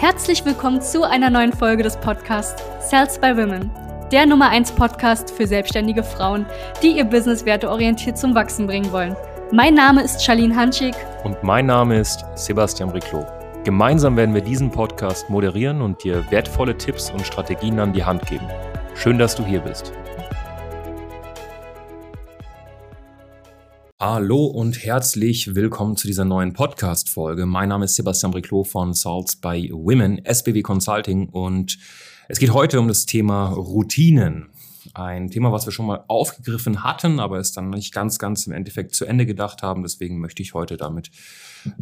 Herzlich willkommen zu einer neuen Folge des Podcasts Sales by Women, der Nummer 1 Podcast für selbstständige Frauen, die ihr Business werteorientiert zum Wachsen bringen wollen. Mein Name ist Charlene Hanschig. Und mein Name ist Sebastian Riclo. Gemeinsam werden wir diesen Podcast moderieren und dir wertvolle Tipps und Strategien an die Hand geben. Schön, dass du hier bist. Hallo und herzlich willkommen zu dieser neuen Podcast-Folge. Mein Name ist Sebastian Briclot von Salts by Women, SBW Consulting und es geht heute um das Thema Routinen. Ein Thema, was wir schon mal aufgegriffen hatten, aber es dann nicht ganz, ganz im Endeffekt zu Ende gedacht haben. Deswegen möchte ich heute damit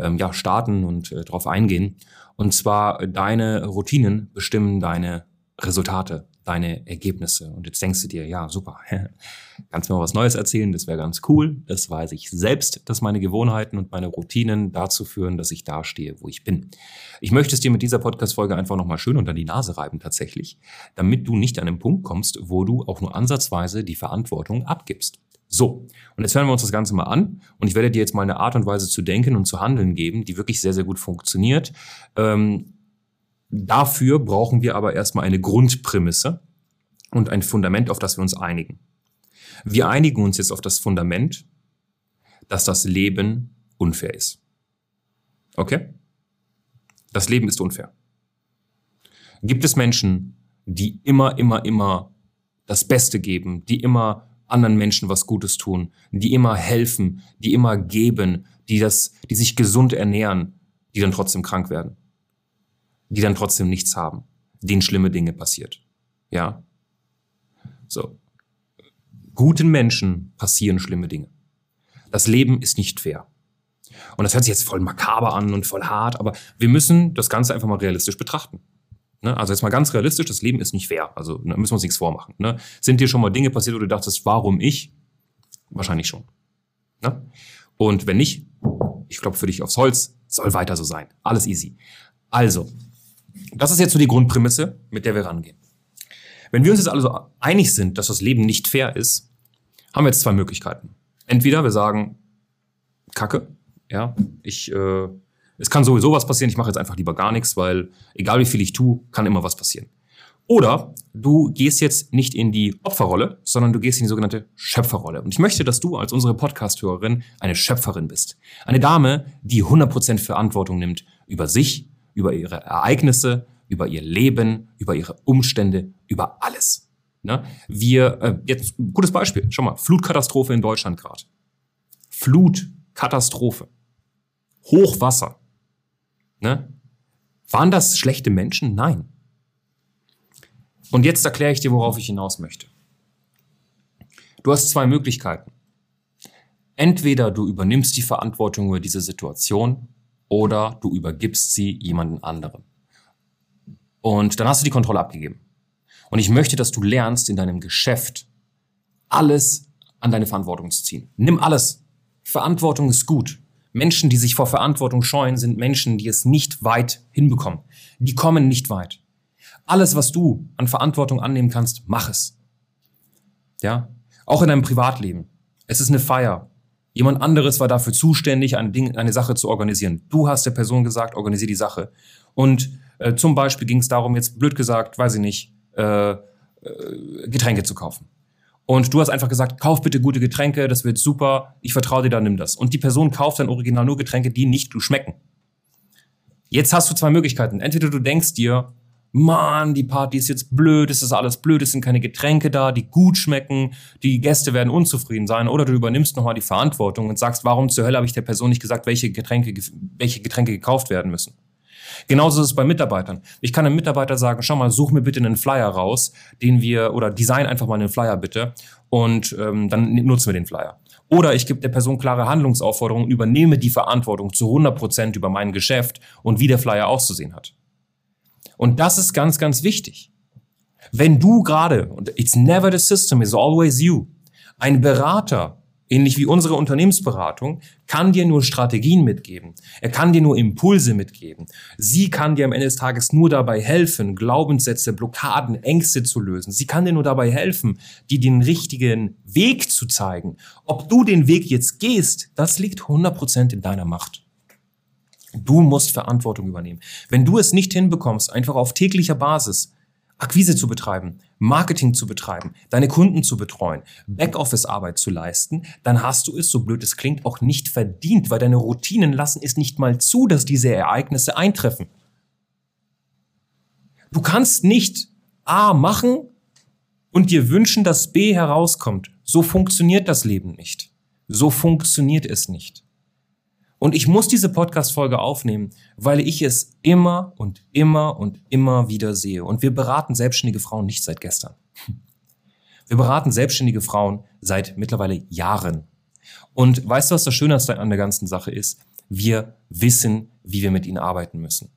ähm, ja, starten und äh, darauf eingehen. Und zwar, deine Routinen bestimmen deine Resultate deine Ergebnisse. Und jetzt denkst du dir, ja, super, kannst mir mal was Neues erzählen, das wäre ganz cool. Das weiß ich selbst, dass meine Gewohnheiten und meine Routinen dazu führen, dass ich da stehe, wo ich bin. Ich möchte es dir mit dieser Podcast-Folge einfach nochmal schön unter die Nase reiben tatsächlich, damit du nicht an den Punkt kommst, wo du auch nur ansatzweise die Verantwortung abgibst. So, und jetzt hören wir uns das Ganze mal an und ich werde dir jetzt mal eine Art und Weise zu denken und zu handeln geben, die wirklich sehr, sehr gut funktioniert. Ähm, Dafür brauchen wir aber erstmal eine Grundprämisse und ein Fundament, auf das wir uns einigen. Wir einigen uns jetzt auf das Fundament, dass das Leben unfair ist. Okay? Das Leben ist unfair. Gibt es Menschen, die immer, immer, immer das Beste geben, die immer anderen Menschen was Gutes tun, die immer helfen, die immer geben, die das, die sich gesund ernähren, die dann trotzdem krank werden? die dann trotzdem nichts haben, denen schlimme Dinge passiert. Ja? So. Guten Menschen passieren schlimme Dinge. Das Leben ist nicht fair. Und das hört sich jetzt voll makaber an und voll hart, aber wir müssen das Ganze einfach mal realistisch betrachten. Ne? Also jetzt mal ganz realistisch, das Leben ist nicht fair. Also da müssen wir uns nichts vormachen. Ne? Sind dir schon mal Dinge passiert, wo du dachtest, warum ich? Wahrscheinlich schon. Ne? Und wenn nicht, ich klopfe für dich aufs Holz, soll weiter so sein. Alles easy. Also, das ist jetzt so die Grundprämisse, mit der wir rangehen. Wenn wir uns jetzt also einig sind, dass das Leben nicht fair ist, haben wir jetzt zwei Möglichkeiten. Entweder wir sagen, Kacke, ja, ich, äh, es kann sowieso was passieren, ich mache jetzt einfach lieber gar nichts, weil egal wie viel ich tue, kann immer was passieren. Oder du gehst jetzt nicht in die Opferrolle, sondern du gehst in die sogenannte Schöpferrolle. Und ich möchte, dass du als unsere Podcast-Hörerin eine Schöpferin bist. Eine Dame, die 100% Verantwortung nimmt über sich, über ihre Ereignisse, über ihr Leben, über ihre Umstände, über alles. Ne? Wir, äh, jetzt gutes Beispiel, schau mal, Flutkatastrophe in Deutschland gerade. Flutkatastrophe. Hochwasser. Ne? Waren das schlechte Menschen? Nein. Und jetzt erkläre ich dir, worauf ich hinaus möchte. Du hast zwei Möglichkeiten. Entweder du übernimmst die Verantwortung über diese Situation oder du übergibst sie jemandem anderem. Und dann hast du die Kontrolle abgegeben. Und ich möchte, dass du lernst, in deinem Geschäft alles an deine Verantwortung zu ziehen. Nimm alles. Verantwortung ist gut. Menschen, die sich vor Verantwortung scheuen, sind Menschen, die es nicht weit hinbekommen. Die kommen nicht weit. Alles, was du an Verantwortung annehmen kannst, mach es. Ja? Auch in deinem Privatleben. Es ist eine Feier. Jemand anderes war dafür zuständig, eine, Ding, eine Sache zu organisieren. Du hast der Person gesagt, organisier die Sache. Und äh, zum Beispiel ging es darum, jetzt blöd gesagt, weiß ich nicht, äh, äh, Getränke zu kaufen. Und du hast einfach gesagt, kauf bitte gute Getränke, das wird super, ich vertraue dir, dann nimm das. Und die Person kauft dann original nur Getränke, die nicht du schmecken. Jetzt hast du zwei Möglichkeiten. Entweder du denkst dir, Mann, die Party ist jetzt blöd, es ist alles blöd, es sind keine Getränke da, die gut schmecken, die Gäste werden unzufrieden sein. Oder du übernimmst nochmal die Verantwortung und sagst, warum zur Hölle habe ich der Person nicht gesagt, welche Getränke, welche Getränke gekauft werden müssen. Genauso ist es bei Mitarbeitern. Ich kann einem Mitarbeiter sagen, schau mal, such mir bitte einen Flyer raus, den wir, oder design einfach mal einen Flyer bitte und ähm, dann nutzen wir den Flyer. Oder ich gebe der Person klare Handlungsaufforderungen, übernehme die Verantwortung zu 100 Prozent über mein Geschäft und wie der Flyer auszusehen hat. Und das ist ganz, ganz wichtig. Wenn du gerade, und it's never the system, it's always you, ein Berater, ähnlich wie unsere Unternehmensberatung, kann dir nur Strategien mitgeben. Er kann dir nur Impulse mitgeben. Sie kann dir am Ende des Tages nur dabei helfen, Glaubenssätze, Blockaden, Ängste zu lösen. Sie kann dir nur dabei helfen, dir den richtigen Weg zu zeigen. Ob du den Weg jetzt gehst, das liegt 100% in deiner Macht. Du musst Verantwortung übernehmen. Wenn du es nicht hinbekommst, einfach auf täglicher Basis Akquise zu betreiben, Marketing zu betreiben, deine Kunden zu betreuen, Backoffice-Arbeit zu leisten, dann hast du es, so blöd es klingt, auch nicht verdient, weil deine Routinen lassen es nicht mal zu, dass diese Ereignisse eintreffen. Du kannst nicht A machen und dir wünschen, dass B herauskommt. So funktioniert das Leben nicht. So funktioniert es nicht. Und ich muss diese Podcast-Folge aufnehmen, weil ich es immer und immer und immer wieder sehe. Und wir beraten selbstständige Frauen nicht seit gestern. Wir beraten selbstständige Frauen seit mittlerweile Jahren. Und weißt du, was das Schöne an der ganzen Sache ist? Wir wissen, wie wir mit ihnen arbeiten müssen.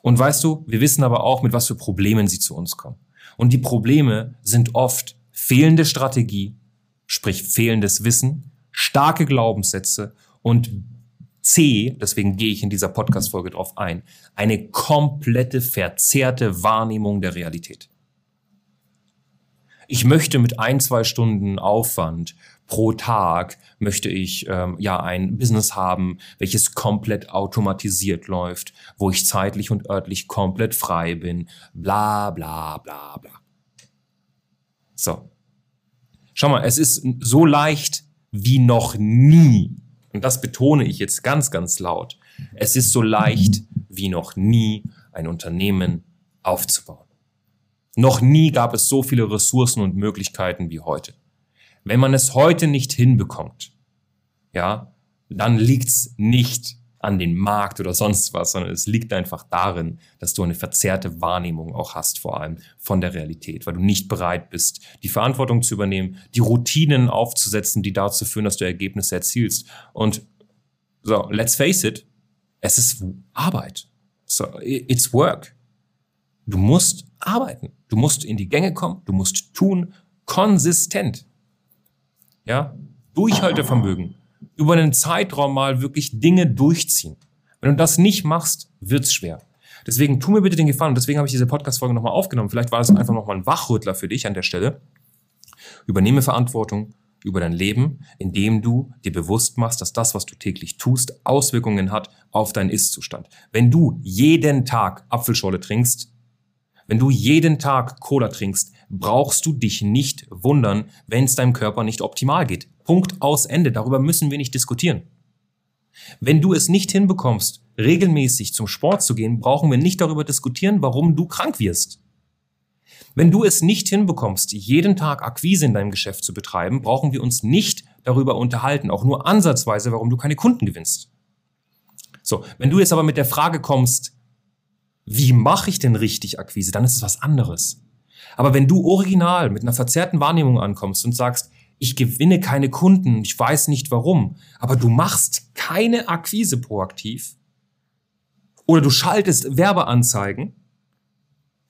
Und weißt du, wir wissen aber auch, mit was für Problemen sie zu uns kommen. Und die Probleme sind oft fehlende Strategie, sprich fehlendes Wissen, starke Glaubenssätze und C, deswegen gehe ich in dieser Podcast-Folge drauf ein, eine komplette verzerrte Wahrnehmung der Realität. Ich möchte mit ein, zwei Stunden Aufwand pro Tag möchte ich ähm, ja ein Business haben, welches komplett automatisiert läuft, wo ich zeitlich und örtlich komplett frei bin, bla bla bla bla. So. Schau mal, es ist so leicht wie noch nie und das betone ich jetzt ganz, ganz laut, es ist so leicht wie noch nie ein Unternehmen aufzubauen. Noch nie gab es so viele Ressourcen und Möglichkeiten wie heute. Wenn man es heute nicht hinbekommt, ja, dann liegt's nicht an den Markt oder sonst was, sondern es liegt einfach darin, dass du eine verzerrte Wahrnehmung auch hast, vor allem von der Realität, weil du nicht bereit bist, die Verantwortung zu übernehmen, die Routinen aufzusetzen, die dazu führen, dass du Ergebnisse erzielst. Und so, let's face it, es ist Arbeit. So, it's work. Du musst arbeiten. Du musst in die Gänge kommen. Du musst tun, konsistent. Ja, Durchhaltevermögen über einen Zeitraum mal wirklich Dinge durchziehen. Wenn du das nicht machst, wird's schwer. Deswegen tu mir bitte den Gefallen, und deswegen habe ich diese Podcast-Folge nochmal aufgenommen. Vielleicht war es einfach nochmal ein Wachrüttler für dich an der Stelle. Übernehme Verantwortung über dein Leben, indem du dir bewusst machst, dass das, was du täglich tust, Auswirkungen hat auf deinen Ist-Zustand. Wenn du jeden Tag Apfelschorle trinkst, wenn du jeden Tag Cola trinkst, brauchst du dich nicht wundern, wenn es deinem Körper nicht optimal geht. Punkt aus Ende. Darüber müssen wir nicht diskutieren. Wenn du es nicht hinbekommst, regelmäßig zum Sport zu gehen, brauchen wir nicht darüber diskutieren, warum du krank wirst. Wenn du es nicht hinbekommst, jeden Tag Akquise in deinem Geschäft zu betreiben, brauchen wir uns nicht darüber unterhalten, auch nur ansatzweise, warum du keine Kunden gewinnst. So, wenn du jetzt aber mit der Frage kommst, wie mache ich denn richtig Akquise, dann ist es was anderes. Aber wenn du original mit einer verzerrten Wahrnehmung ankommst und sagst, ich gewinne keine Kunden, ich weiß nicht warum, aber du machst keine Akquise proaktiv oder du schaltest Werbeanzeigen,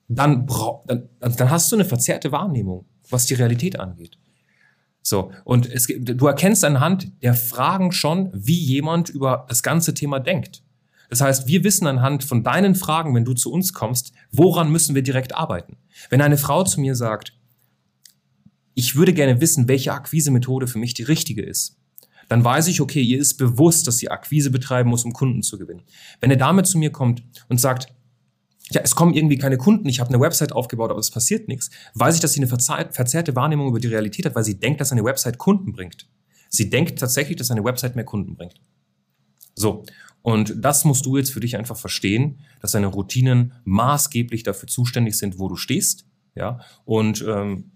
dann, dann, dann hast du eine verzerrte Wahrnehmung, was die Realität angeht. So, und es, du erkennst anhand der Fragen schon, wie jemand über das ganze Thema denkt. Das heißt, wir wissen anhand von deinen Fragen, wenn du zu uns kommst, woran müssen wir direkt arbeiten. Wenn eine Frau zu mir sagt, ich würde gerne wissen, welche Akquise-Methode für mich die richtige ist. Dann weiß ich, okay, ihr ist bewusst, dass sie Akquise betreiben muss, um Kunden zu gewinnen. Wenn er damit zu mir kommt und sagt, ja, es kommen irgendwie keine Kunden, ich habe eine Website aufgebaut, aber es passiert nichts, weiß ich, dass sie eine verzerrte Wahrnehmung über die Realität hat, weil sie denkt, dass eine Website Kunden bringt. Sie denkt tatsächlich, dass eine Website mehr Kunden bringt. So, und das musst du jetzt für dich einfach verstehen, dass deine Routinen maßgeblich dafür zuständig sind, wo du stehst. Ja, und ähm,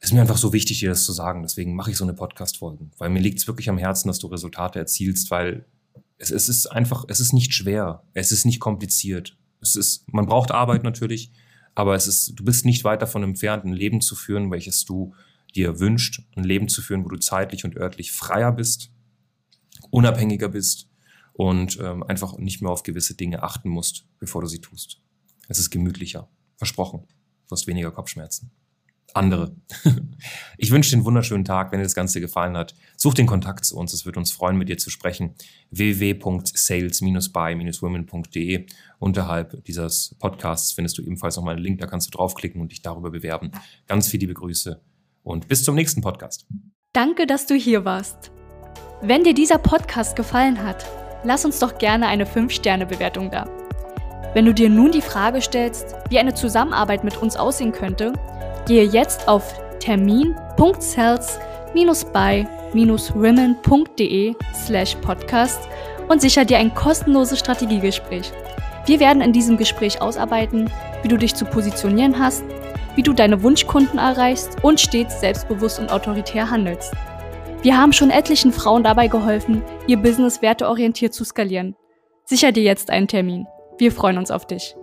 ist mir einfach so wichtig, dir das zu sagen. Deswegen mache ich so eine Podcast-Folge. Weil mir liegt es wirklich am Herzen, dass du Resultate erzielst, weil es, es ist einfach, es ist nicht schwer. Es ist nicht kompliziert. Es ist, man braucht Arbeit natürlich, aber es ist, du bist nicht weit davon entfernt, ein Leben zu führen, welches du dir wünscht. Ein Leben zu führen, wo du zeitlich und örtlich freier bist, unabhängiger bist und ähm, einfach nicht mehr auf gewisse Dinge achten musst, bevor du sie tust. Es ist gemütlicher. Versprochen. Du hast weniger Kopfschmerzen andere. Ich wünsche dir einen wunderschönen Tag. Wenn dir das Ganze gefallen hat, such den Kontakt zu uns. Es wird uns freuen, mit dir zu sprechen. www.sales-by-women.de. Unterhalb dieses Podcasts findest du ebenfalls nochmal einen Link, da kannst du draufklicken und dich darüber bewerben. Ganz viele liebe Grüße und bis zum nächsten Podcast. Danke, dass du hier warst. Wenn dir dieser Podcast gefallen hat, lass uns doch gerne eine 5-Sterne-Bewertung da. Wenn du dir nun die Frage stellst, wie eine Zusammenarbeit mit uns aussehen könnte, gehe jetzt auf termin.cells-by-women.de slash podcast und sicher dir ein kostenloses Strategiegespräch. Wir werden in diesem Gespräch ausarbeiten, wie du dich zu positionieren hast, wie du deine Wunschkunden erreichst und stets selbstbewusst und autoritär handelst. Wir haben schon etlichen Frauen dabei geholfen, ihr Business werteorientiert zu skalieren. Sicher dir jetzt einen Termin. Wir freuen uns auf dich.